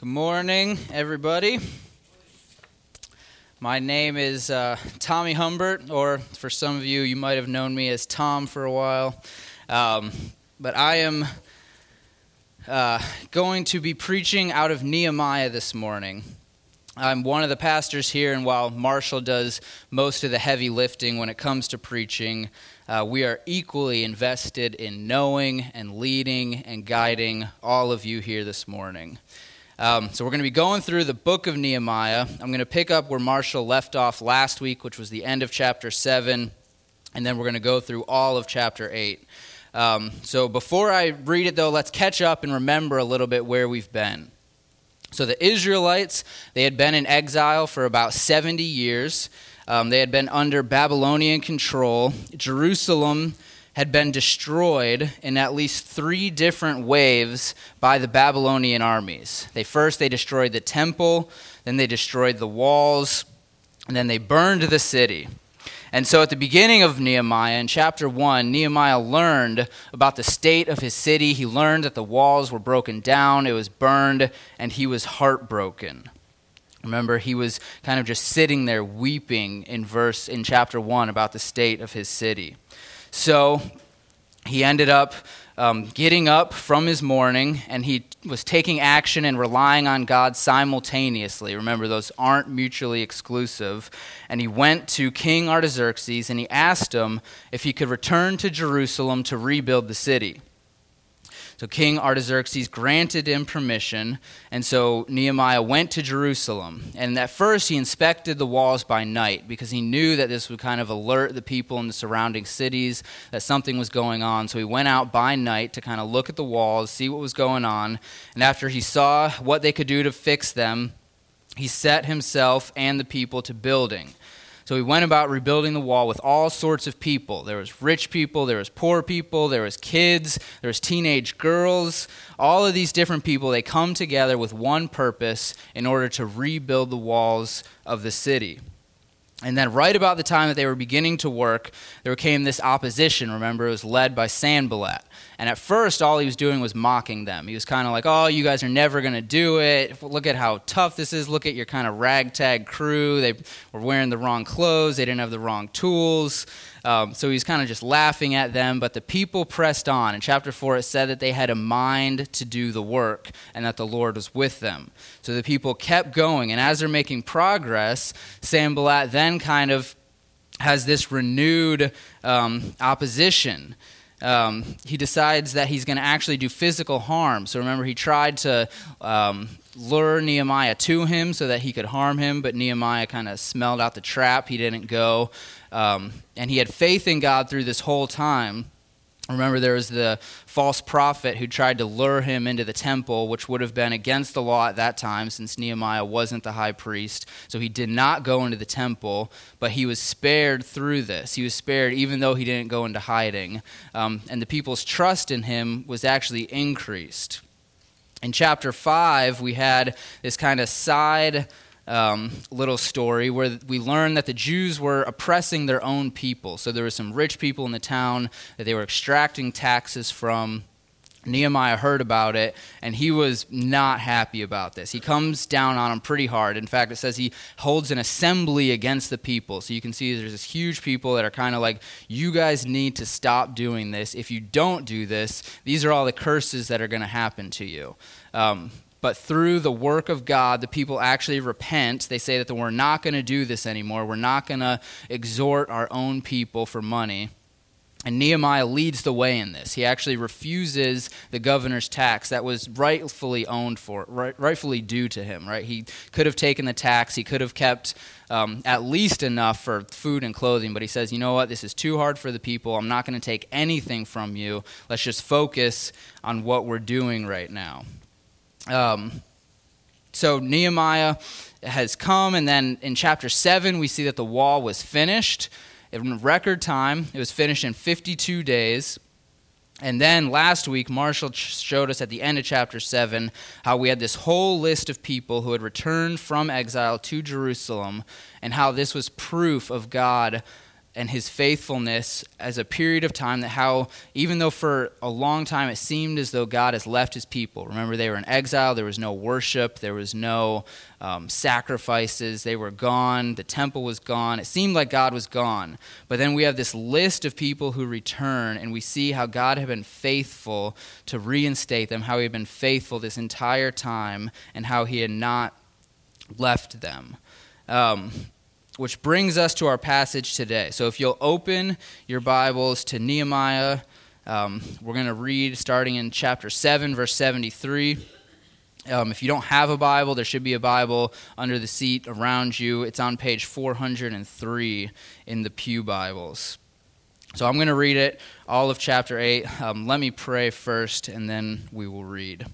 Good morning, everybody. My name is uh, Tommy Humbert, or for some of you, you might have known me as Tom for a while. Um, but I am uh, going to be preaching out of Nehemiah this morning. I'm one of the pastors here, and while Marshall does most of the heavy lifting when it comes to preaching, uh, we are equally invested in knowing and leading and guiding all of you here this morning. Um, so we're going to be going through the book of Nehemiah. I'm going to pick up where Marshall left off last week, which was the end of chapter 7, and then we're going to go through all of chapter 8. Um, so before I read it, though, let's catch up and remember a little bit where we've been. So the Israelites, they had been in exile for about 70 years. Um, they had been under Babylonian control. Jerusalem had been destroyed in at least three different waves by the Babylonian armies. They first they destroyed the temple, then they destroyed the walls, and then they burned the city. And so at the beginning of Nehemiah, in chapter 1, Nehemiah learned about the state of his city. He learned that the walls were broken down, it was burned, and he was heartbroken. Remember, he was kind of just sitting there weeping in verse in chapter 1 about the state of his city. So he ended up um, getting up from his mourning and he was taking action and relying on God simultaneously. Remember, those aren't mutually exclusive. And he went to King Artaxerxes and he asked him if he could return to Jerusalem to rebuild the city. So King Artaxerxes granted him permission, and so Nehemiah went to Jerusalem. And at first, he inspected the walls by night because he knew that this would kind of alert the people in the surrounding cities that something was going on. So he went out by night to kind of look at the walls, see what was going on. And after he saw what they could do to fix them, he set himself and the people to building. So he went about rebuilding the wall with all sorts of people. There was rich people, there was poor people, there was kids, there was teenage girls. All of these different people, they come together with one purpose in order to rebuild the walls of the city. And then, right about the time that they were beginning to work, there came this opposition. Remember, it was led by Sanballat. And at first, all he was doing was mocking them. He was kind of like, oh, you guys are never going to do it. Look at how tough this is. Look at your kind of ragtag crew. They were wearing the wrong clothes, they didn't have the wrong tools. Um, so he's kind of just laughing at them. But the people pressed on. In chapter 4, it said that they had a mind to do the work and that the Lord was with them. So the people kept going. And as they're making progress, Sanballat then kind of has this renewed um, opposition um, he decides that he's going to actually do physical harm. So remember, he tried to um, lure Nehemiah to him so that he could harm him, but Nehemiah kind of smelled out the trap. He didn't go. Um, and he had faith in God through this whole time. Remember, there was the false prophet who tried to lure him into the temple, which would have been against the law at that time since Nehemiah wasn't the high priest. So he did not go into the temple, but he was spared through this. He was spared even though he didn't go into hiding. Um, and the people's trust in him was actually increased. In chapter 5, we had this kind of side um, little story where we learn that the Jews were oppressing their own people. So there were some rich people in the town that they were extracting taxes from. Nehemiah heard about it, and he was not happy about this. He comes down on them pretty hard. In fact, it says he holds an assembly against the people. So you can see there's this huge people that are kind of like, you guys need to stop doing this. If you don't do this, these are all the curses that are going to happen to you. Um, but through the work of God, the people actually repent. They say that we're not going to do this anymore. We're not going to exhort our own people for money. And Nehemiah leads the way in this. He actually refuses the governor's tax that was rightfully owned for, right, rightfully due to him. Right? He could have taken the tax. He could have kept um, at least enough for food and clothing. But he says, you know what? This is too hard for the people. I'm not going to take anything from you. Let's just focus on what we're doing right now. Um, so Nehemiah has come, and then in chapter 7, we see that the wall was finished in record time. It was finished in 52 days. And then last week, Marshall showed us at the end of chapter 7 how we had this whole list of people who had returned from exile to Jerusalem, and how this was proof of God and his faithfulness as a period of time that how even though for a long time it seemed as though god has left his people remember they were in exile there was no worship there was no um, sacrifices they were gone the temple was gone it seemed like god was gone. But then we have this list of people who return and we see how god had been faithful to reinstate them how he had been faithful this entire time and how he had not left them. Um, which brings us to our passage today. So if you'll open your Bibles to Nehemiah, um, we're going to read starting in chapter 7, verse 73. Um, if you don't have a Bible, there should be a Bible under the seat around you. It's on page 403 in the Pew Bibles. So I'm going to read it, all of chapter 8. Um, let me pray first, and then we will read.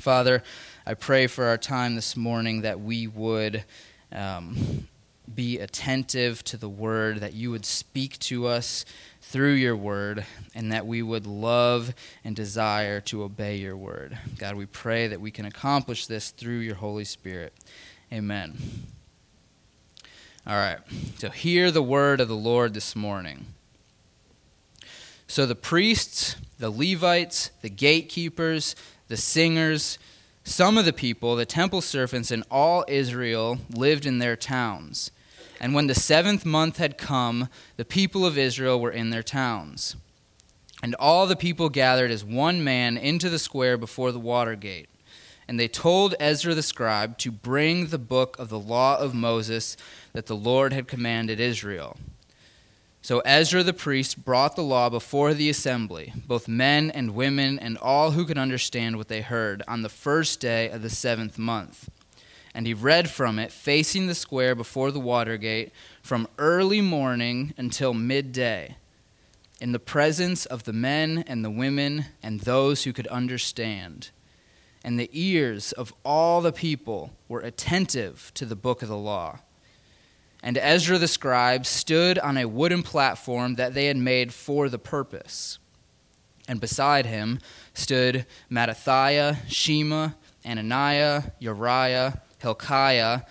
Father, I pray for our time this morning that we would um, be attentive to the word, that you would speak to us through your word, and that we would love and desire to obey your word. God, we pray that we can accomplish this through your Holy Spirit. Amen. All right, so hear the word of the Lord this morning. So the priests, the Levites, the gatekeepers, the singers, some of the people, the temple servants, and all Israel lived in their towns and when the seventh month had come, the people of Israel were in their towns. And all the people gathered as one man into the square before the water gate. And they told Ezra the scribe to bring the book of the law of Moses that the Lord had commanded Israel. So Ezra the priest brought the law before the assembly, both men and women and all who could understand what they heard, on the first day of the seventh month and he read from it, facing the square before the water gate, from early morning until midday, in the presence of the men and the women and those who could understand. And the ears of all the people were attentive to the book of the law. And Ezra the scribe stood on a wooden platform that they had made for the purpose. And beside him stood Mattithiah, Shema, Ananiah, Uriah, Hilkiah,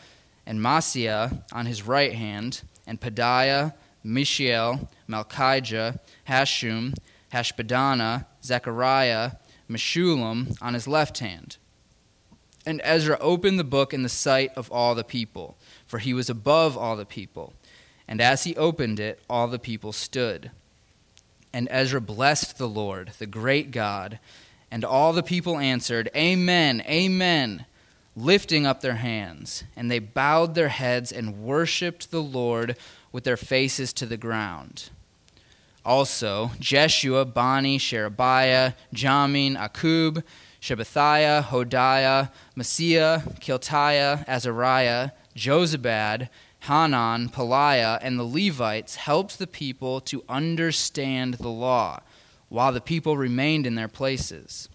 and Maaseiah on his right hand, and Pedaiah, Mishael, Malchijah, Hashum, Hashbaddanah, Zechariah, Meshullam on his left hand. And Ezra opened the book in the sight of all the people, for he was above all the people. And as he opened it, all the people stood. And Ezra blessed the Lord, the great God. And all the people answered, Amen, Amen lifting up their hands, and they bowed their heads and worshiped the Lord with their faces to the ground. Also, Jeshua, Bani, Sherebiah, Jamin, Akkub, Shabbethiah, Hodiah, Maaseiah, Kiltiah, Azariah, Jozabad, Hanan, Pelaiah, and the Levites helped the people to understand the law, while the people remained in their places.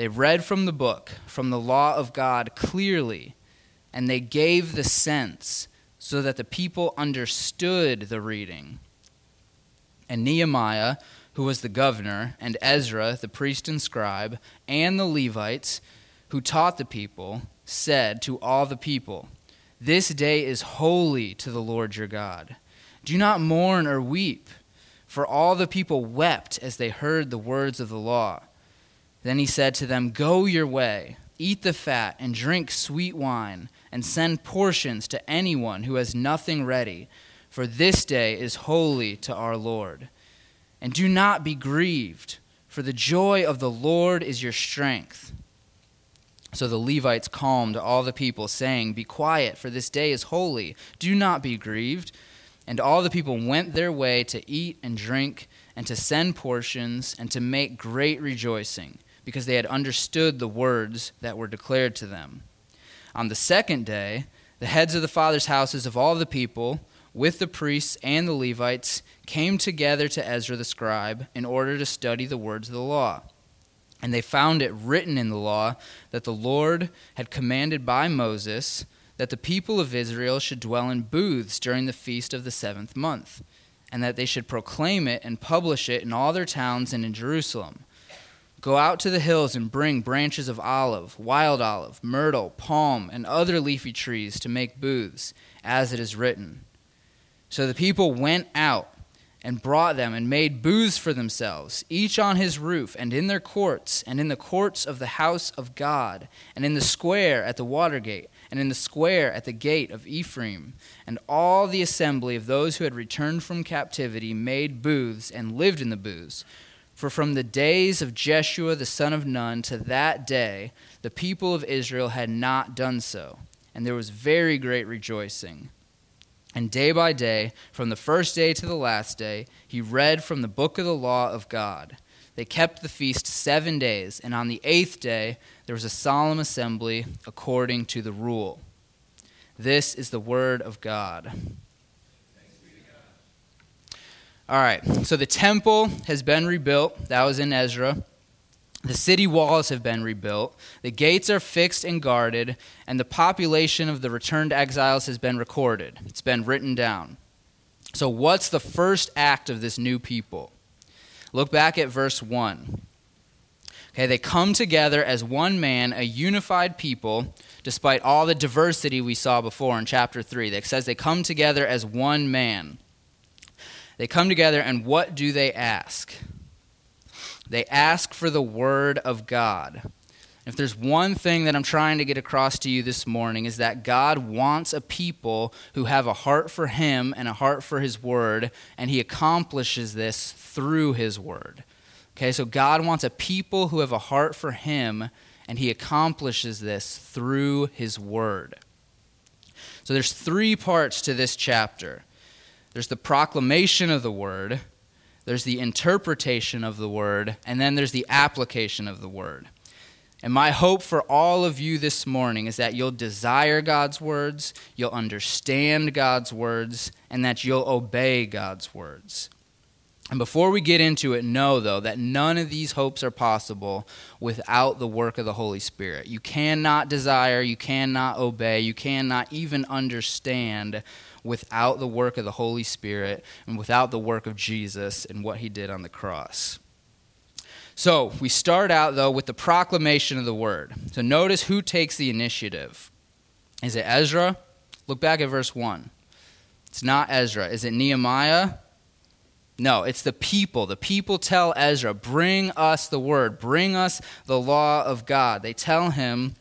They read from the book, from the law of God clearly, and they gave the sense so that the people understood the reading. And Nehemiah, who was the governor, and Ezra, the priest and scribe, and the Levites, who taught the people, said to all the people, This day is holy to the Lord your God. Do not mourn or weep, for all the people wept as they heard the words of the law. Then he said to them, Go your way, eat the fat, and drink sweet wine, and send portions to anyone who has nothing ready, for this day is holy to our Lord. And do not be grieved, for the joy of the Lord is your strength. So the Levites calmed all the people, saying, Be quiet, for this day is holy. Do not be grieved. And all the people went their way to eat and drink, and to send portions, and to make great rejoicing because they had understood the words that were declared to them. On the second day, the heads of the fathers' houses of all the people, with the priests and the Levites, came together to Ezra the scribe in order to study the words of the law. And they found it written in the law that the Lord had commanded by Moses that the people of Israel should dwell in booths during the feast of the seventh month, and that they should proclaim it and publish it in all their towns and in Jerusalem Go out to the hills and bring branches of olive, wild olive, myrtle, palm, and other leafy trees to make booths, as it is written. So the people went out and brought them and made booths for themselves, each on his roof, and in their courts, and in the courts of the house of God, and in the square at the water gate, and in the square at the gate of Ephraim. And all the assembly of those who had returned from captivity made booths and lived in the booths. For from the days of Jeshua the son of Nun to that day, the people of Israel had not done so, and there was very great rejoicing. And day by day, from the first day to the last day, he read from the book of the law of God. They kept the feast seven days, and on the eighth day there was a solemn assembly according to the rule. This is the word of God. All right, so the temple has been rebuilt. That was in Ezra. The city walls have been rebuilt, the gates are fixed and guarded, and the population of the returned exiles has been recorded. It's been written down. So, what's the first act of this new people? Look back at verse 1. Okay, they come together as one man, a unified people, despite all the diversity we saw before in chapter 3. That says they come together as one man. They come together, and what do they ask? They ask for the Word of God. If there's one thing that I'm trying to get across to you this morning, is that God wants a people who have a heart for Him and a heart for His Word, and He accomplishes this through His Word. Okay, so God wants a people who have a heart for Him, and He accomplishes this through His Word. So there's three parts to this chapter there's the proclamation of the Word there's the interpretation of the word, and then there's the application of the word. And my hope for all of you this morning is that you'll desire God's words, you'll understand God's words, and that you'll obey God's words. And before we get into it, know, though, that none of these hopes are possible without the work of the Holy Spirit. You cannot desire, you cannot obey, you cannot even understand without the work of the Holy Spirit and without the work of Jesus and what he did on the cross. So, we start out, though, with the proclamation of the word. So, notice who takes the initiative. Is it Ezra? Look back at verse 1. It's not Ezra. Is it Nehemiah? No, it's the people. The people tell Ezra, Bring us the word, bring us the law of God. They tell him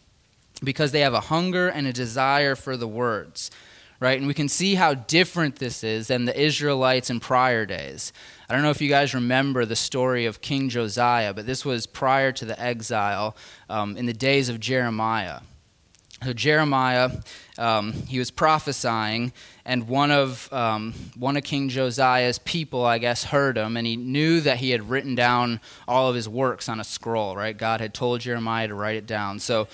because they have a hunger and a desire for the words right? And we can see how different this is than the Israelites in prior days. I don't know if you guys remember the story of King Josiah, but this was prior to the exile um, in the days of Jeremiah. So Jeremiah, um, he was prophesying, and one of um, one of King Josiah's people, I guess, heard him, and he knew that he had written down all of his works on a scroll. Right? God had told Jeremiah to write it down. So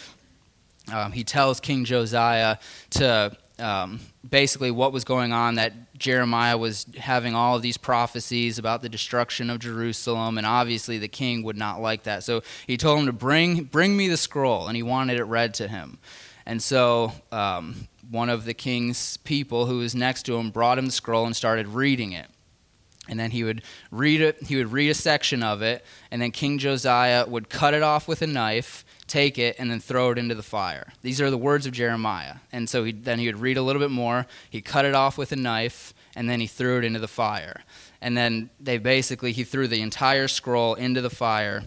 um, he tells King Josiah to um, basically what was going on that Jeremiah was having all of these prophecies about the destruction of Jerusalem, and obviously the king would not like that. So he told him to bring, bring me the scroll, and he wanted it read to him. And so um, one of the king's people who was next to him brought him the scroll and started reading it. And then he would read it, he would read a section of it, and then King Josiah would cut it off with a knife take it, and then throw it into the fire. These are the words of Jeremiah. And so he, then he would read a little bit more. He cut it off with a knife, and then he threw it into the fire. And then they basically, he threw the entire scroll into the fire.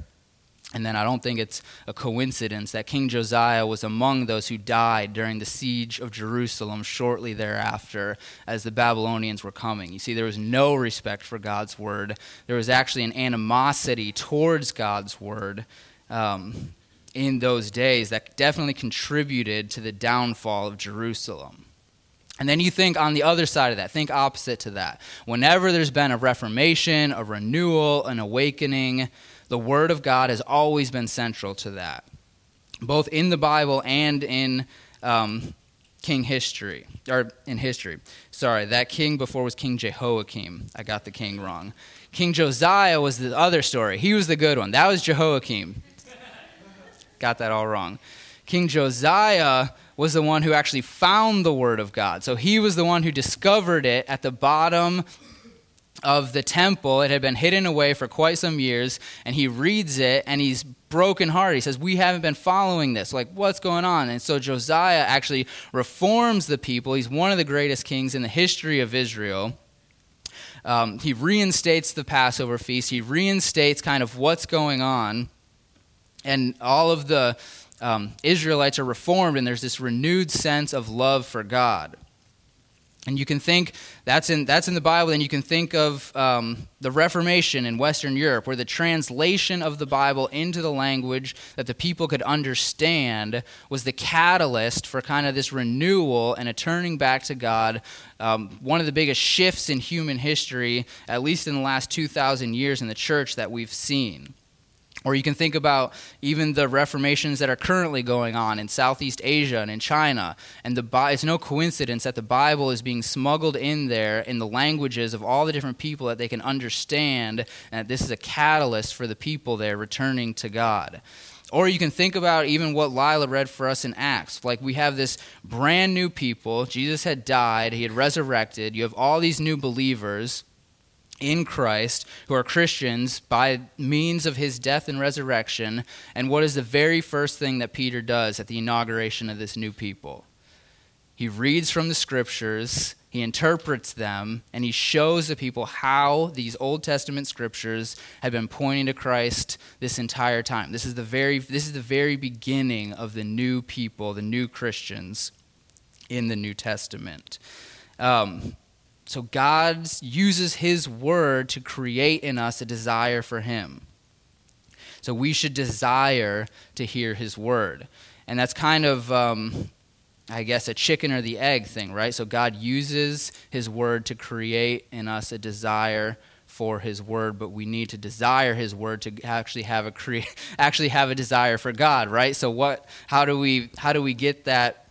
And then I don't think it's a coincidence that King Josiah was among those who died during the siege of Jerusalem shortly thereafter as the Babylonians were coming. You see, there was no respect for God's word, there was actually an animosity towards God's word. Um, in those days that definitely contributed to the downfall of Jerusalem. And then you think on the other side of that, think opposite to that. Whenever there's been a reformation, a renewal, an awakening, the Word of God has always been central to that, both in the Bible and in um, king history, or in history. Sorry, that king before was King Jehoiakim. I got the king wrong. King Josiah was the other story. He was the good one. That was Jehoiakim. Got that all wrong. King Josiah was the one who actually found the Word of God. So he was the one who discovered it at the bottom of the temple. It had been hidden away for quite some years, and he reads it and he's broken heart. He says, We haven't been following this. Like, what's going on? And so Josiah actually reforms the people. He's one of the greatest kings in the history of Israel. Um, he reinstates the Passover feast, he reinstates kind of what's going on, and all of the um, Israelites are reformed, and there's this renewed sense of love for God. And you can think that's in, that's in the Bible, and you can think of um, the Reformation in Western Europe, where the translation of the Bible into the language that the people could understand was the catalyst for kind of this renewal and a turning back to God. Um, one of the biggest shifts in human history, at least in the last 2,000 years in the church, that we've seen. Or you can think about even the reformations that are currently going on in Southeast Asia and in China. And the, it's no coincidence that the Bible is being smuggled in there in the languages of all the different people that they can understand, and that this is a catalyst for the people there returning to God. Or you can think about even what Lila read for us in Acts. Like we have this brand new people. Jesus had died, he had resurrected. You have all these new believers in Christ who are Christians by means of his death and resurrection. And what is the very first thing that Peter does at the inauguration of this new people? He reads from the scriptures, he interprets them, and he shows the people how these Old Testament scriptures have been pointing to Christ this entire time. This is the very, this is the very beginning of the new people, the new Christians in the New Testament. Um, so God uses His word to create in us a desire for Him. So we should desire to hear His word. And that's kind of, um, I guess, a chicken or the egg thing, right? So God uses His word to create in us a desire for his word but we need to desire his word to actually have a cre- actually have a desire for god right so what how do we how do we get that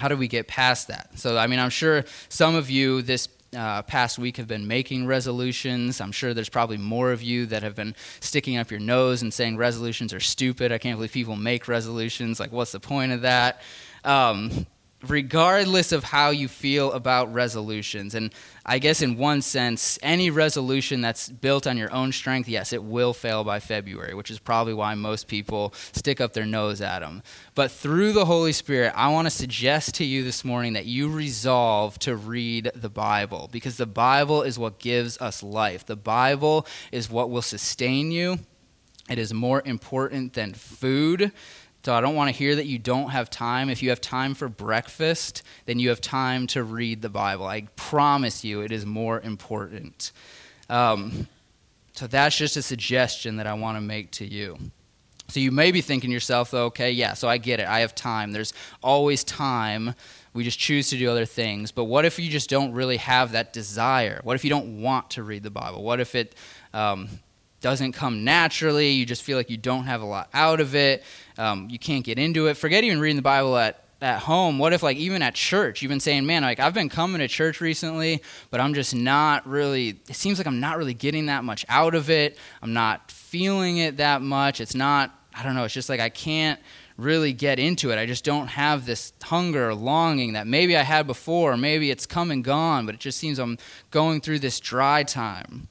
how do we get past that so i mean i'm sure some of you this uh, past week have been making resolutions. I'm sure there's probably more of you that have been sticking up your nose and saying resolutions are stupid. I can't believe people make resolutions. Like, what's the point of that? Um, regardless of how you feel about resolutions. And I guess, in one sense, any resolution that's built on your own strength, yes, it will fail by February, which is probably why most people stick up their nose at them. But through the Holy Spirit, I want to suggest to you this morning that you resolve to read the Bible because the Bible is what gives us life, the Bible is what will sustain you. It is more important than food. So I don't want to hear that you don't have time. If you have time for breakfast, then you have time to read the Bible. I promise you it is more important. Um, so that's just a suggestion that I want to make to you. So you may be thinking yourself, though, okay, yeah, so I get it. I have time. There's always time. We just choose to do other things. But what if you just don't really have that desire? What if you don't want to read the Bible? What if it um, doesn't come naturally? You just feel like you don't have a lot out of it. Um, you can't get into it. Forget even reading the Bible at at home. What if like even at church you've been saying man like i've been coming to church recently but i'm just not really it seems like i'm not really getting that much out of it. I'm not feeling it that much. It's not i don't know it's just like i can't really get into it. I just don't have this hunger or longing that maybe i had before. Maybe it's come and gone but it just seems i'm going through this dry time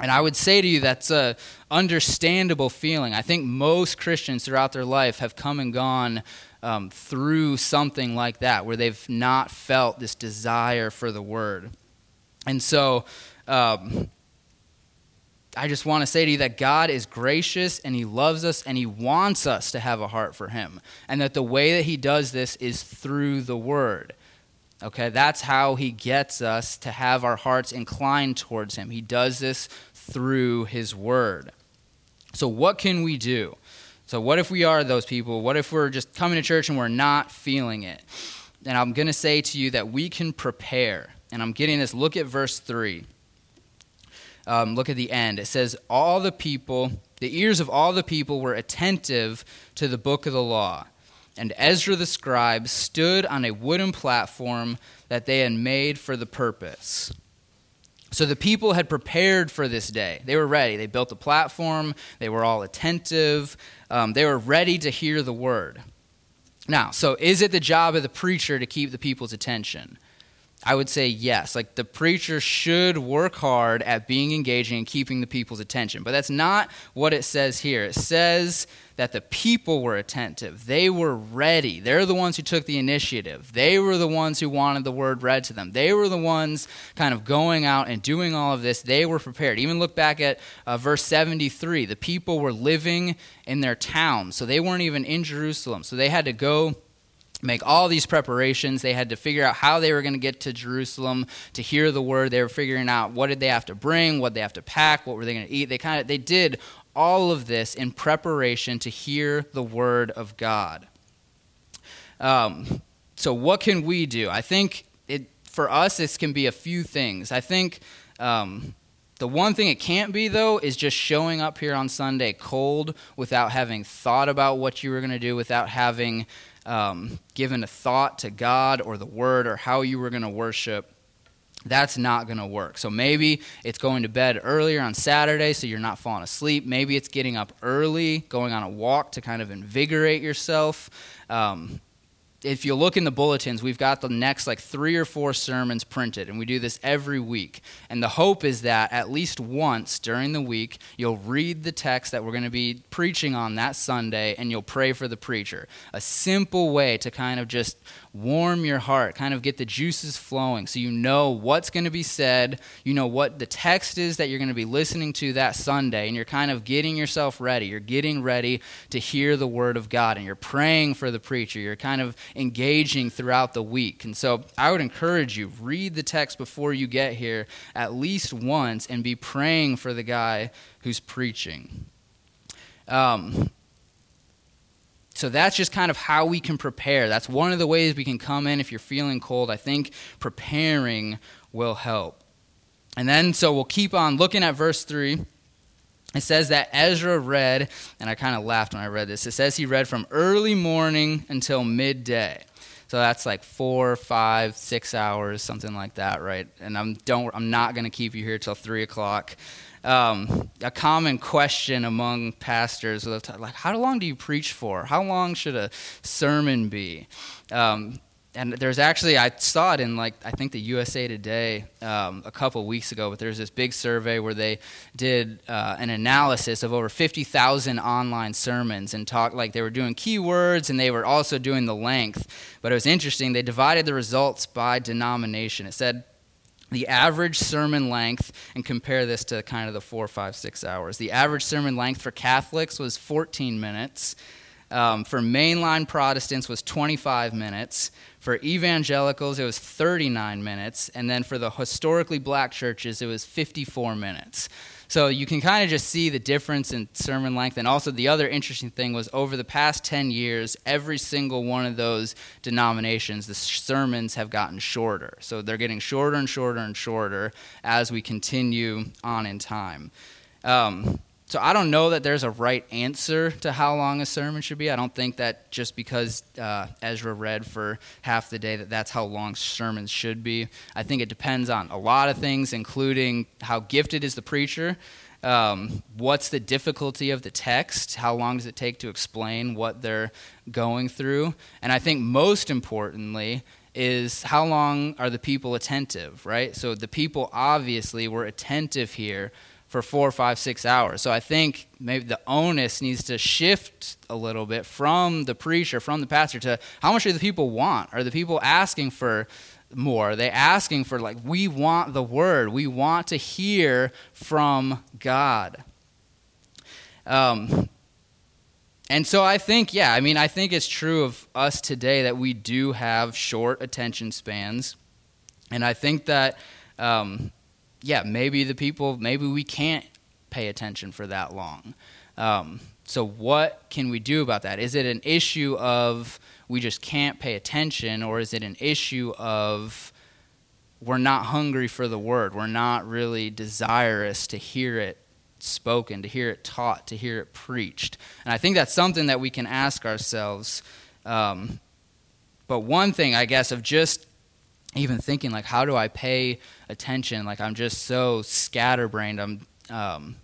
and I would say to you that's a understandable feeling. I think most Christians throughout their life have come and gone um, through something like that, where they've not felt this desire for the Word. And so, um, I just want to say to you that God is gracious and He loves us and He wants us to have a heart for Him. And that the way that He does this is through the Word. Okay, that's how he gets us to have our hearts inclined towards him. He does this through his word. So, what can we do? So, what if we are those people? What if we're just coming to church and we're not feeling it? And I'm going to say to you that we can prepare. And I'm getting this. Look at verse 3. Um, look at the end. It says, All the people, the ears of all the people were attentive to the book of the law and Ezra the scribe stood on a wooden platform that they had made for the purpose. So the people had prepared for this day. They were ready. They built a platform, they were all attentive, um, they were ready to hear the word. Now, so is it the job of the preacher to keep the people's attention? I would say yes. Like the preacher should work hard at being engaging and keeping the people's attention. But that's not what it says here. It says that the people were attentive. They were ready. They're the ones who took the initiative. They were the ones who wanted the word read to them. They were the ones kind of going out and doing all of this. They were prepared. Even look back at uh, verse 73. The people were living in their towns, so they weren't even in Jerusalem. So they had to go make all these preparations. They had to figure out how they were going to get to Jerusalem to hear the word. They were figuring out what did they have to bring, what they have to pack, what were they going to eat. They kind of they did all of this in preparation to hear the word of God. Um, so, what can we do? I think it, for us, this can be a few things. I think um, the one thing it can't be, though, is just showing up here on Sunday cold without having thought about what you were going to do, without having um, given a thought to God or the Word or how you were going to worship that's not going to work. So maybe it's going to bed earlier on Saturday so you're not falling asleep. Maybe it's getting up early, going on a walk to kind of invigorate yourself. Um, if you look in the bulletins, we've got the next like three or four sermons printed, and we do this every week. And the hope is that at least once during the week, you'll read the text that we're going to be preaching on that Sunday, and you'll pray for the preacher. A simple way to kind of just warm your heart, kind of get the juices flowing so you know what's going to be said, you know what the text is that you're going to be listening to that Sunday, and you're kind of getting yourself ready. You're getting ready to hear the word of God, and you're praying for the preacher. You're kind of engaging throughout the week. And so I would encourage you read the text before you get here at least once and be praying for the guy who's preaching. Um, so that's just kind of how we can prepare. That's one of the ways we can come in if you're feeling cold. I think preparing will help. And then, so we'll keep on looking at verse 3. It says that Ezra read, and I kind of laughed when I read this. It says he read from early morning until midday. So that's like four, five, six hours, something like that, right? And I'm don't I'm not going to keep you here till three o'clock um, a common question among pastors like how long do you preach for how long should a sermon be um, and there's actually i saw it in like i think the usa today um, a couple weeks ago but there's this big survey where they did uh, an analysis of over 50000 online sermons and talked like they were doing keywords and they were also doing the length but it was interesting they divided the results by denomination it said the average sermon length, and compare this to kind of the four, five, six hours. The average sermon length for Catholics was 14 minutes. Um, for mainline Protestants was 25 minutes. For evangelicals, it was 39 minutes. And then for the historically black churches, it was 54 minutes. So you can kind of just see the difference in sermon length. And also, the other interesting thing was over the past 10 years, every single one of those denominations, the sermons have gotten shorter. So they're getting shorter and shorter and shorter as we continue on in time. Um, so I don't know that there's a right answer to how long a sermon should be. I don't think that just because uh, Ezra read for half the day that that's how long sermons should be. I think it depends on a lot of things, including how gifted is the preacher. Um, what's the difficulty of the text? How long does it take to explain what they're going through? And I think most importantly is how long are the people attentive, right? So the people obviously were attentive here for four, five, six hours. So I think maybe the onus needs to shift a little bit from the preacher, from the pastor, to how much do the people want? Are the people asking for more? Are they asking for, like, we want the word, we want to hear from God? Um, and so I think, yeah, I mean, I think it's true of us today that we do have short attention spans. And I think that um, yeah, maybe the people, maybe we can't pay attention for that long. Um, so, what can we do about that? Is it an issue of we just can't pay attention, or is it an issue of we're not hungry for the word? We're not really desirous to hear it spoken, to hear it taught, to hear it preached. And I think that's something that we can ask ourselves. Um, but one thing, I guess, of just even thinking like how do i pay attention like i'm just so scatterbrained i'm um,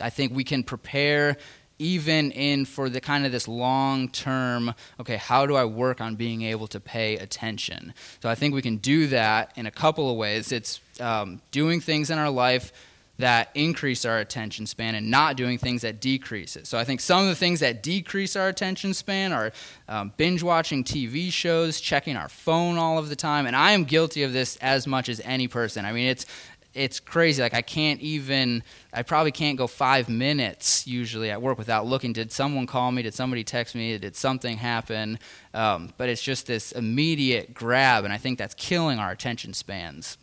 i think we can prepare even in for the kind of this long term, okay, how do I work on being able to pay attention? So I think we can do that in a couple of ways. It's um, doing things in our life that increase our attention span and not doing things that decrease it. So I think some of the things that decrease our attention span are um, binge watching TV shows, checking our phone all of the time, and I am guilty of this as much as any person. I mean, it's it's crazy. Like I can't even, I probably can't go five minutes usually at work without looking. Did someone call me? Did somebody text me? Did something happen? Um, but it's just this immediate grab, and I think that's killing our attention spans.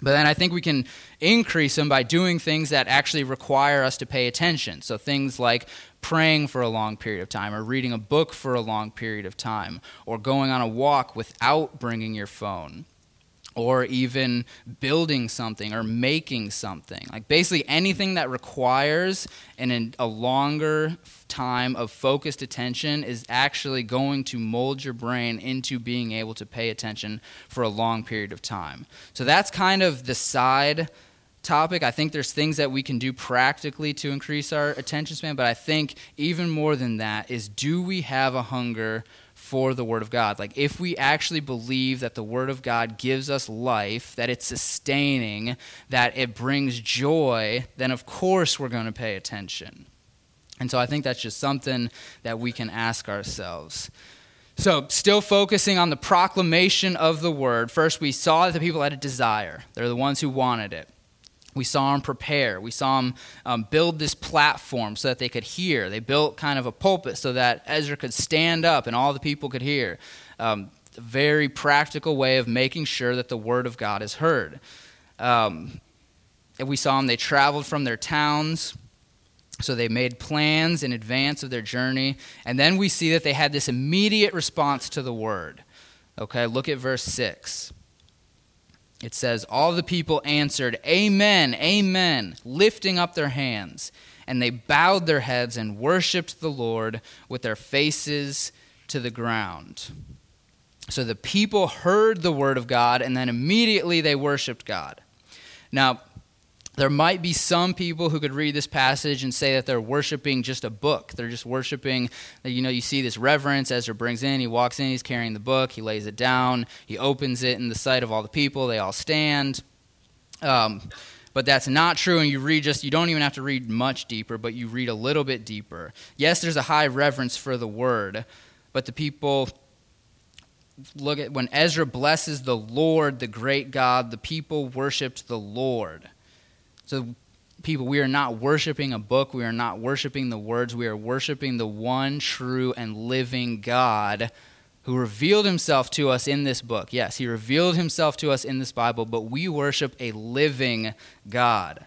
But then I think we can increase them by doing things that actually require us to pay attention. So things like praying for a long period of time, or reading a book for a long period of time, or going on a walk without bringing your phone or even building something or making something. Like basically anything that requires an, a longer time of focused attention is actually going to mold your brain into being able to pay attention for a long period of time. So that's kind of the side topic. I think there's things that we can do practically to increase our attention span, but I think even more than that is do we have a hunger for the Word of God. Like, if we actually believe that the Word of God gives us life, that it's sustaining, that it brings joy, then of course we're going to pay attention. And so I think that's just something that we can ask ourselves. So, still focusing on the proclamation of the Word, first we saw that the people had a desire, they're the ones who wanted it. We saw them prepare. We saw them um, build this platform so that they could hear. They built kind of a pulpit so that Ezra could stand up and all the people could hear. Um, very practical way of making sure that the word of God is heard. Um, we saw them, they traveled from their towns. So they made plans in advance of their journey. And then we see that they had this immediate response to the word. Okay, look at verse 6 it says, All the people answered, Amen, Amen, lifting up their hands. And they bowed their heads and worshiped the Lord with their faces to the ground. So the people heard the word of God, and then immediately they worshiped God. Now, there might be some people who could read this passage and say that they're worshiping just a book. They're just worshiping, you know, you see this reverence. Ezra brings in, he walks in, he's carrying the book, he lays it down, he opens it in the sight of all the people, they all stand. Um, but that's not true, and you read just, you don't even have to read much deeper, but you read a little bit deeper. Yes, there's a high reverence for the word, but the people look at when Ezra blesses the Lord, the great God, the people worshiped the Lord. So, people, we are not worshiping a book. We are not worshiping the words. We are worshiping the one true and living God who revealed himself to us in this book. Yes, he revealed himself to us in this Bible, but we worship a living God.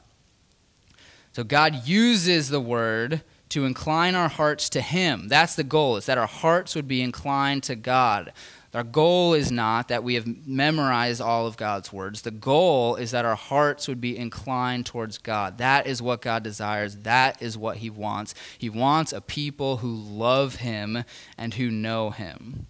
So, God uses the word to incline our hearts to him. That's the goal, is that our hearts would be inclined to God. Our goal is not that we have memorized all of God's words. The goal is that our hearts would be inclined towards God. That is what God desires. That is what He wants. He wants a people who love Him and who know Him.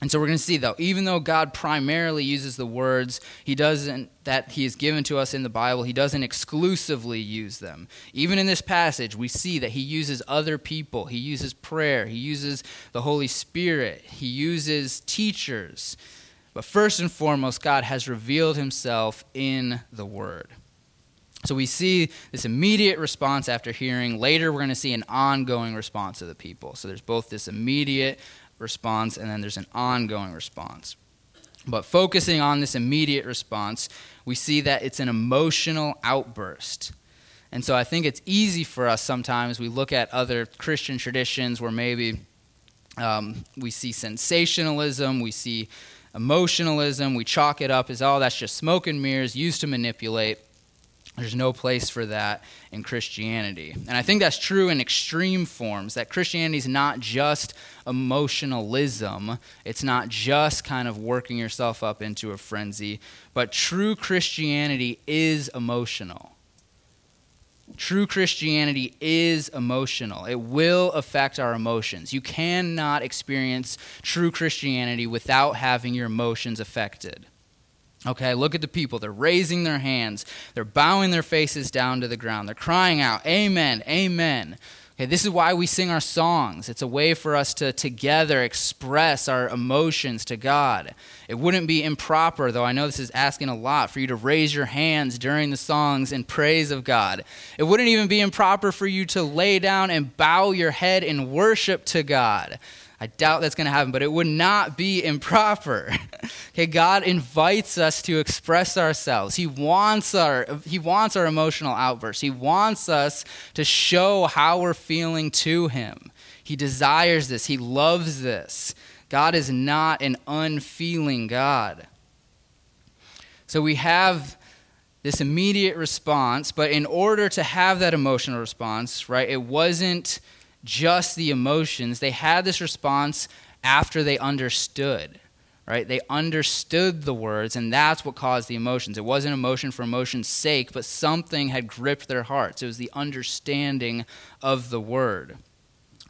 And so we're going to see though, even though God primarily uses the words he doesn't that he has given to us in the Bible, he doesn't exclusively use them. Even in this passage, we see that he uses other people. He uses prayer, he uses the Holy Spirit, he uses teachers. But first and foremost, God has revealed himself in the word. So we see this immediate response after hearing. Later, we're going to see an ongoing response of the people. So there's both this immediate response, and then there's an ongoing response. But focusing on this immediate response, we see that it's an emotional outburst. And so I think it's easy for us sometimes. We look at other Christian traditions where maybe um, we see sensationalism, we see emotionalism, we chalk it up as, oh, that's just smoke and mirrors used to manipulate. There's no place for that in Christianity. And I think that's true in extreme forms, that Christianity is not just emotionalism, it's not just kind of working yourself up into a frenzy, but true Christianity is emotional. True Christianity is emotional. It will affect our emotions. You cannot experience true Christianity without having your emotions affected. Okay, look at the people. They're raising their hands, they're bowing their faces down to the ground, they're crying out, Amen, Amen. Okay, this is why we sing our songs. It's a way for us to together express our emotions to God. It wouldn't be improper, though I know this is asking a lot, for you to raise your hands during the songs in praise of God. It wouldn't even be improper for you to lay down and bow your head in worship to God. I doubt that's going to happen, but it would not be improper. okay, God invites us to express ourselves. He wants our he wants our emotional outbursts. He wants us to show how we're feeling to him. He desires this. He loves this. God is not an unfeeling God. So we have this immediate response, but in order to have that emotional response, right, it wasn't just the emotions. They had this response after they understood, right? They understood the words, and that's what caused the emotions. It wasn't emotion for emotion's sake, but something had gripped their hearts. It was the understanding of the word.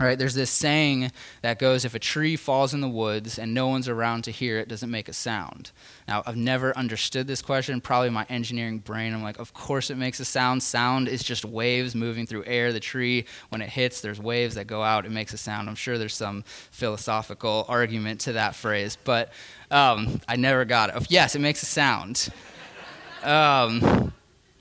Right, there's this saying that goes if a tree falls in the woods and no one's around to hear it, does it make a sound? Now, I've never understood this question, probably my engineering brain. I'm like, of course it makes a sound. Sound is just waves moving through air. The tree, when it hits, there's waves that go out, it makes a sound. I'm sure there's some philosophical argument to that phrase, but um, I never got it. Yes, it makes a sound. Um,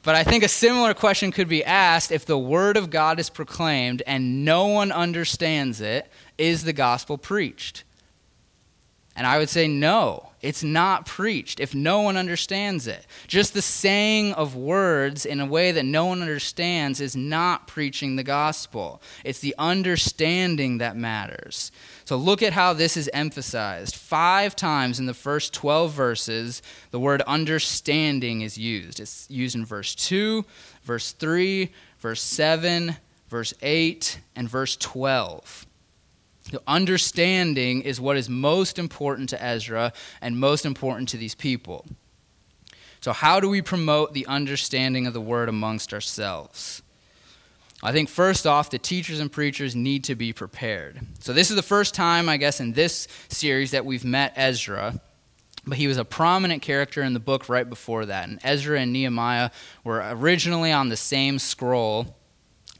but I think a similar question could be asked if the word of God is proclaimed and no one understands it, is the gospel preached? And I would say no, it's not preached if no one understands it. Just the saying of words in a way that no one understands is not preaching the gospel. It's the understanding that matters. So look at how this is emphasized. Five times in the first 12 verses, the word understanding is used. It's used in verse 2, verse 3, verse 7, verse 8, and verse 12. So understanding is what is most important to Ezra and most important to these people. So, how do we promote the understanding of the word amongst ourselves? I think first off, the teachers and preachers need to be prepared. So, this is the first time, I guess, in this series that we've met Ezra, but he was a prominent character in the book right before that. And Ezra and Nehemiah were originally on the same scroll.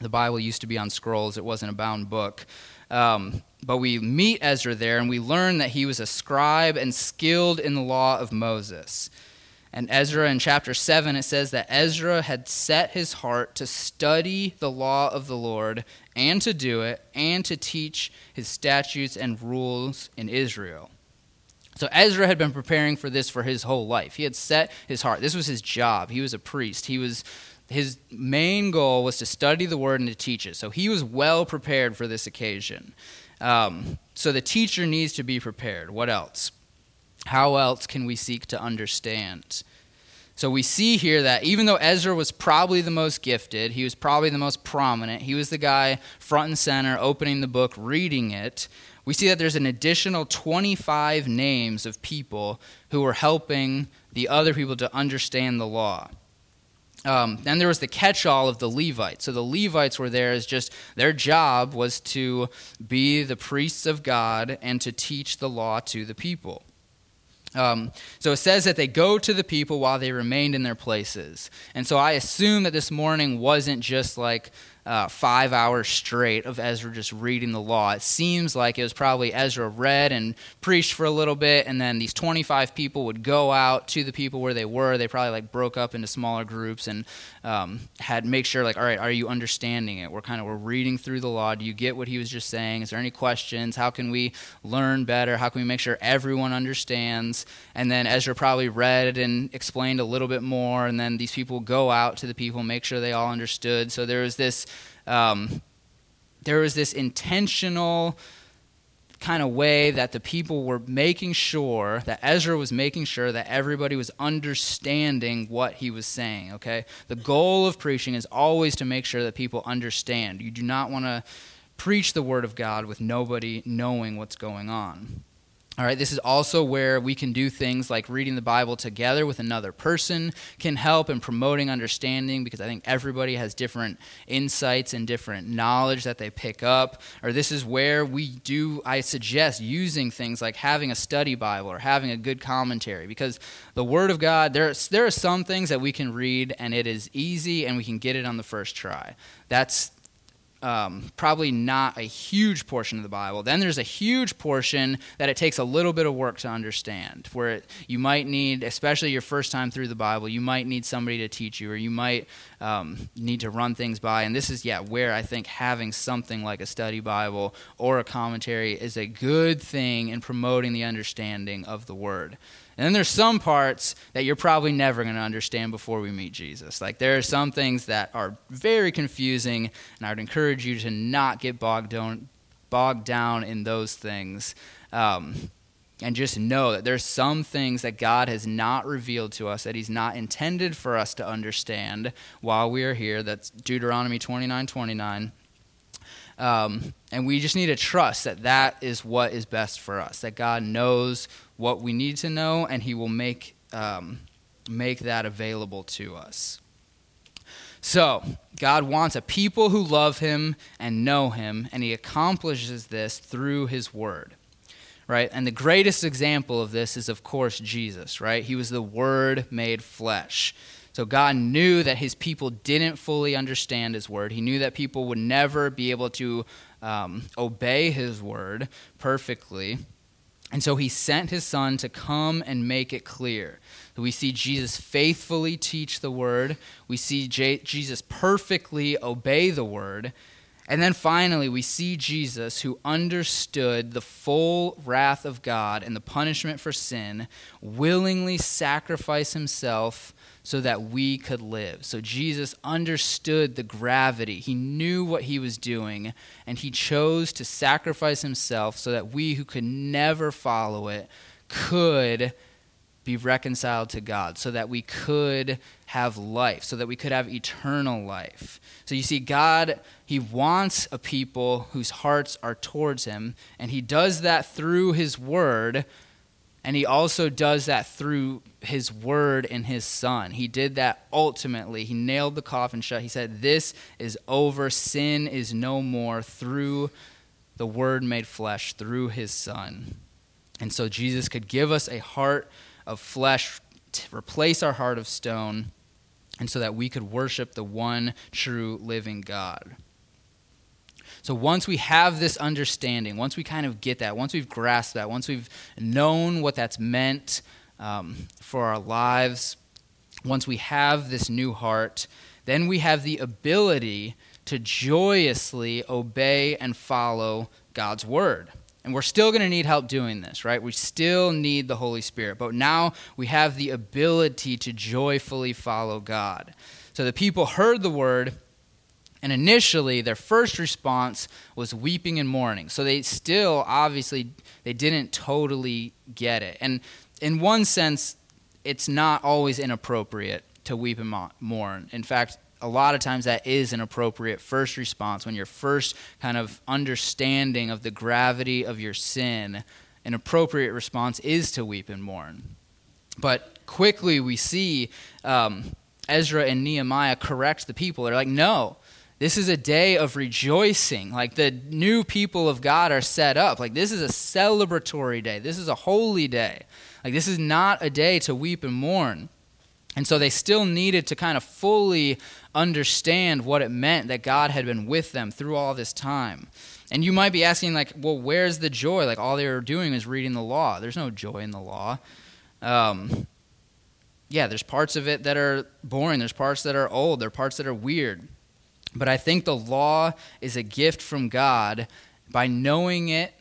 The Bible used to be on scrolls, it wasn't a bound book. Um, but we meet Ezra there and we learn that he was a scribe and skilled in the law of Moses. And Ezra in chapter 7, it says that Ezra had set his heart to study the law of the Lord and to do it and to teach his statutes and rules in Israel. So Ezra had been preparing for this for his whole life. He had set his heart. This was his job. He was a priest. He was his main goal was to study the word and to teach it. So he was well prepared for this occasion. Um, so the teacher needs to be prepared. What else? How else can we seek to understand? So we see here that even though Ezra was probably the most gifted, he was probably the most prominent, he was the guy front and center opening the book, reading it, we see that there's an additional 25 names of people who were helping the other people to understand the law. Um, then there was the catch-all of the Levites. So the Levites were there as just their job was to be the priests of God and to teach the law to the people. Um, so it says that they go to the people while they remained in their places. And so I assume that this morning wasn't just like uh, five hours straight of Ezra just reading the law. It seems like it was probably Ezra read and preached for a little bit, and then these 25 people would go out to the people where they were. They probably like broke up into smaller groups and um, had make sure like, all right, are you understanding it? We're kind of we're reading through the law. Do you get what he was just saying? Is there any questions? How can we learn better? How can we make sure everyone understands? And then Ezra probably read and explained a little bit more, and then these people go out to the people, make sure they all understood. So there was this um, there was this intentional kind of way that the people were making sure that Ezra was making sure that everybody was understanding what he was saying, okay? The goal of preaching is always to make sure that people understand. You do not want to preach the word of God with nobody knowing what's going on. All right, this is also where we can do things like reading the Bible together with another person can help in promoting understanding because I think everybody has different insights and different knowledge that they pick up. Or this is where we do, I suggest using things like having a study Bible or having a good commentary because the Word of God, there, there are some things that we can read and it is easy and we can get it on the first try. That's um, probably not a huge portion of the Bible. Then there's a huge portion that it takes a little bit of work to understand, where it, you might need, especially your first time through the Bible, you might need somebody to teach you, or you might um, need to run things by. And this is, yeah, where I think having something like a study Bible or a commentary is a good thing in promoting the understanding of the Word. And then there's some parts that you're probably never going to understand before we meet Jesus. Like there are some things that are very confusing, and I would encourage you to not get bogged down, bogged down in those things. Um, and just know that there's some things that God has not revealed to us that He's not intended for us to understand while we are here. That's Deuteronomy 29 29. Um, and we just need to trust that that is what is best for us, that God knows what we need to know, and He will make, um, make that available to us. So, God wants a people who love Him and know Him, and He accomplishes this through His Word. Right? And the greatest example of this is, of course, Jesus, right? He was the Word made flesh. So God knew that his people didn't fully understand his word. He knew that people would never be able to um, obey his word perfectly. And so he sent his son to come and make it clear. We see Jesus faithfully teach the word, we see J- Jesus perfectly obey the word. And then finally, we see Jesus, who understood the full wrath of God and the punishment for sin, willingly sacrifice himself so that we could live. So Jesus understood the gravity. He knew what he was doing, and he chose to sacrifice himself so that we who could never follow it could be reconciled to God, so that we could have life, so that we could have eternal life. So you see, God, He wants a people whose hearts are towards Him, and He does that through His Word and he also does that through his word and his son. He did that ultimately. He nailed the coffin shut. He said, This is over. Sin is no more through the word made flesh, through his son. And so Jesus could give us a heart of flesh, to replace our heart of stone, and so that we could worship the one true living God. So once we have this understanding, once we kind of get that, once we've grasped that, once we've known what that's meant um, for our lives, once we have this new heart, then we have the ability to joyously obey and follow God's word. And we're still going to need help doing this, right? We still need the Holy Spirit. But now we have the ability to joyfully follow God. So the people heard the word and initially, their first response was weeping and mourning. So they still, obviously, they didn't totally get it. And in one sense, it's not always inappropriate to weep and mourn. In fact, a lot of times that is an appropriate first response when your first kind of understanding of the gravity of your sin an appropriate response is to weep and mourn but quickly we see um, ezra and nehemiah correct the people they're like no this is a day of rejoicing. Like the new people of God are set up. Like this is a celebratory day. This is a holy day. Like this is not a day to weep and mourn. And so they still needed to kind of fully understand what it meant that God had been with them through all this time. And you might be asking, like, well, where's the joy? Like, all they were doing is reading the law. There's no joy in the law. Um, yeah, there's parts of it that are boring. There's parts that are old. There are parts that are weird. But I think the law is a gift from God. By knowing it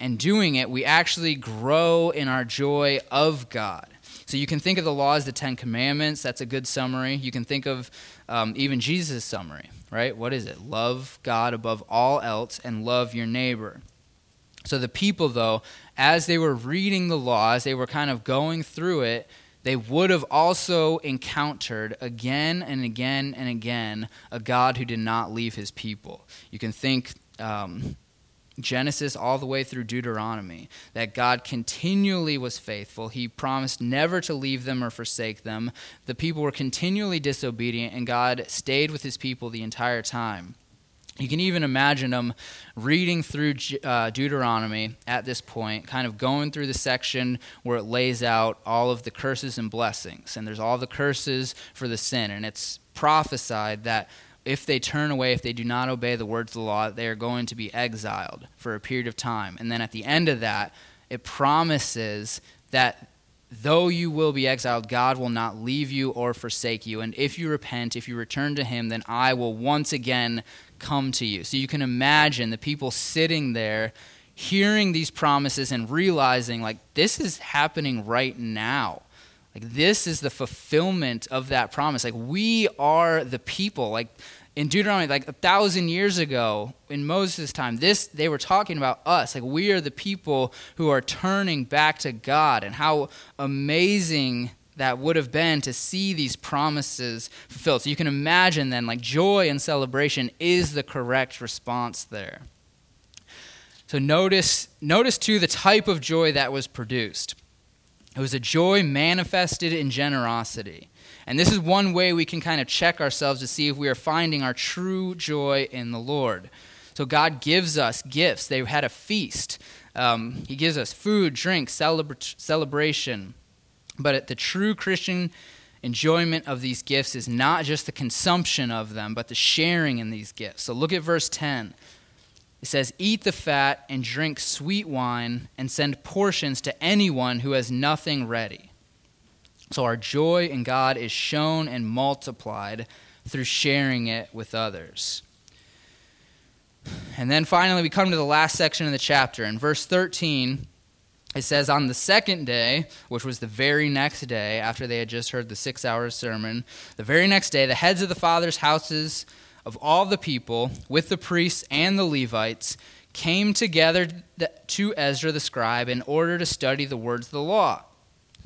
and doing it, we actually grow in our joy of God. So you can think of the law as the Ten Commandments. That's a good summary. You can think of um, even Jesus' summary, right? What is it? Love God above all else and love your neighbor. So the people, though, as they were reading the law, as they were kind of going through it, they would have also encountered again and again and again a God who did not leave his people. You can think um, Genesis all the way through Deuteronomy, that God continually was faithful. He promised never to leave them or forsake them. The people were continually disobedient, and God stayed with his people the entire time. You can even imagine them reading through uh, Deuteronomy at this point, kind of going through the section where it lays out all of the curses and blessings. And there's all the curses for the sin. And it's prophesied that if they turn away, if they do not obey the words of the law, they are going to be exiled for a period of time. And then at the end of that, it promises that though you will be exiled, God will not leave you or forsake you. And if you repent, if you return to Him, then I will once again come to you. So you can imagine the people sitting there hearing these promises and realizing, like, this is happening right now. Like, this is the fulfillment of that promise. Like, we are the people. Like, in Deuteronomy, like a thousand years ago, in Moses' time, this they were talking about us. Like we are the people who are turning back to God, and how amazing that would have been to see these promises fulfilled. So you can imagine then, like joy and celebration is the correct response there. So notice, notice too the type of joy that was produced. It was a joy manifested in generosity. And this is one way we can kind of check ourselves to see if we are finding our true joy in the Lord. So God gives us gifts. They had a feast. Um, he gives us food, drink, celebra- celebration. But the true Christian enjoyment of these gifts is not just the consumption of them, but the sharing in these gifts. So look at verse 10. It says, Eat the fat and drink sweet wine, and send portions to anyone who has nothing ready. So our joy in God is shown and multiplied through sharing it with others. And then finally, we come to the last section of the chapter. In verse 13, it says, On the second day, which was the very next day after they had just heard the six hour sermon, the very next day, the heads of the fathers' houses of all the people, with the priests and the Levites, came together to Ezra the scribe in order to study the words of the law.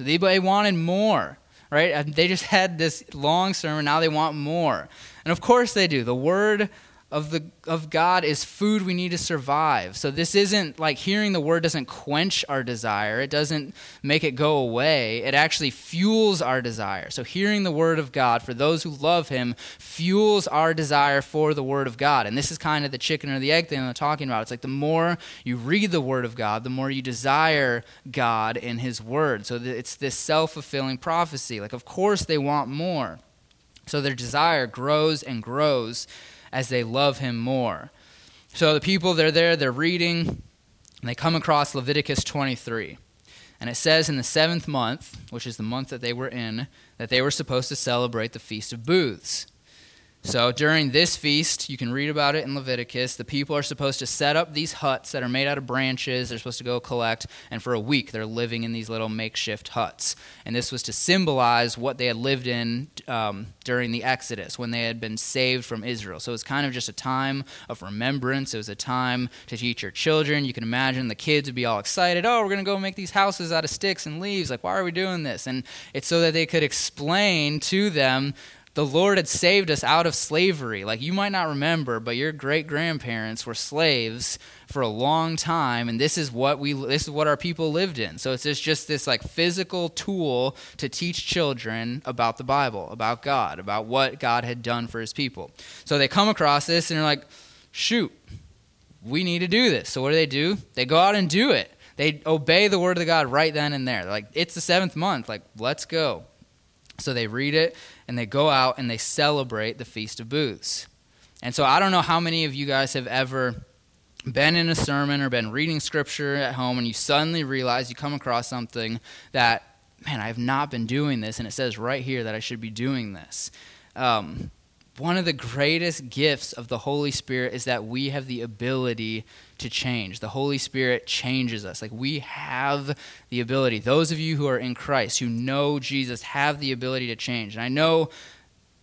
They wanted more, right? They just had this long sermon. Now they want more. And of course they do. The word of the of God is food we need to survive. So this isn't like hearing the word doesn't quench our desire. It doesn't make it go away. It actually fuels our desire. So hearing the word of God for those who love him fuels our desire for the word of God. And this is kind of the chicken or the egg thing I'm talking about. It's like the more you read the word of God, the more you desire God in his word. So it's this self-fulfilling prophecy. Like of course they want more. So their desire grows and grows as they love him more. So the people, they're there, they're reading, and they come across Leviticus 23. And it says in the seventh month, which is the month that they were in, that they were supposed to celebrate the Feast of Booths. So during this feast, you can read about it in Leviticus. The people are supposed to set up these huts that are made out of branches. They're supposed to go collect, and for a week, they're living in these little makeshift huts. And this was to symbolize what they had lived in um, during the Exodus when they had been saved from Israel. So it was kind of just a time of remembrance. It was a time to teach your children. You can imagine the kids would be all excited. Oh, we're going to go make these houses out of sticks and leaves. Like, why are we doing this? And it's so that they could explain to them the Lord had saved us out of slavery. Like you might not remember, but your great grandparents were slaves for a long time, and this is what we this is what our people lived in. So it's just, just this like physical tool to teach children about the Bible, about God, about what God had done for his people. So they come across this and they're like, shoot, we need to do this. So what do they do? They go out and do it. They obey the word of God right then and there. They're like, it's the seventh month. Like, let's go. So they read it and they go out and they celebrate the Feast of Booths. And so I don't know how many of you guys have ever been in a sermon or been reading scripture at home and you suddenly realize you come across something that, man, I have not been doing this, and it says right here that I should be doing this. Um, one of the greatest gifts of the Holy Spirit is that we have the ability to change. The Holy Spirit changes us. Like we have the ability. Those of you who are in Christ, who know Jesus, have the ability to change. And I know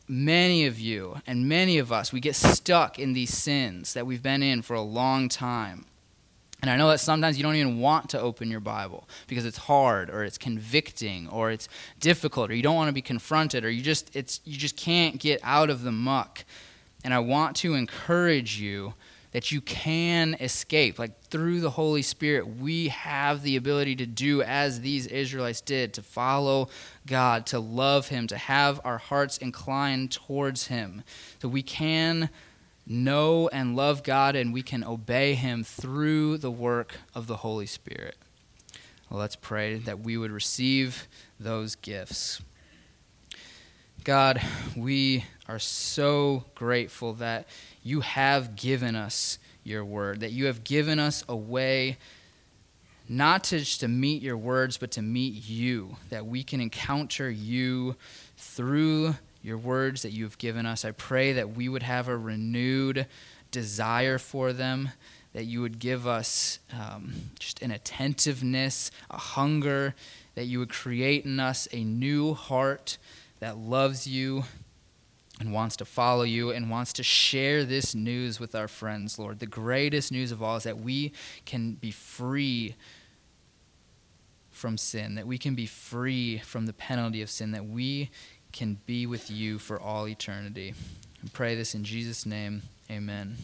many of you and many of us, we get stuck in these sins that we've been in for a long time. And I know that sometimes you don't even want to open your Bible because it's hard or it's convicting or it's difficult or you don't want to be confronted or you just it's you just can't get out of the muck. And I want to encourage you that you can escape. Like through the Holy Spirit, we have the ability to do as these Israelites did to follow God, to love Him, to have our hearts inclined towards Him. So we can know and love God and we can obey Him through the work of the Holy Spirit. Well, let's pray that we would receive those gifts. God, we are so grateful that you have given us your word, that you have given us a way not to just to meet your words, but to meet you, that we can encounter you through your words that you have given us. I pray that we would have a renewed desire for them, that you would give us um, just an attentiveness, a hunger, that you would create in us a new heart that loves you and wants to follow you and wants to share this news with our friends, Lord. The greatest news of all is that we can be free from sin, that we can be free from the penalty of sin, that we can be with you for all eternity. I pray this in Jesus' name. Amen.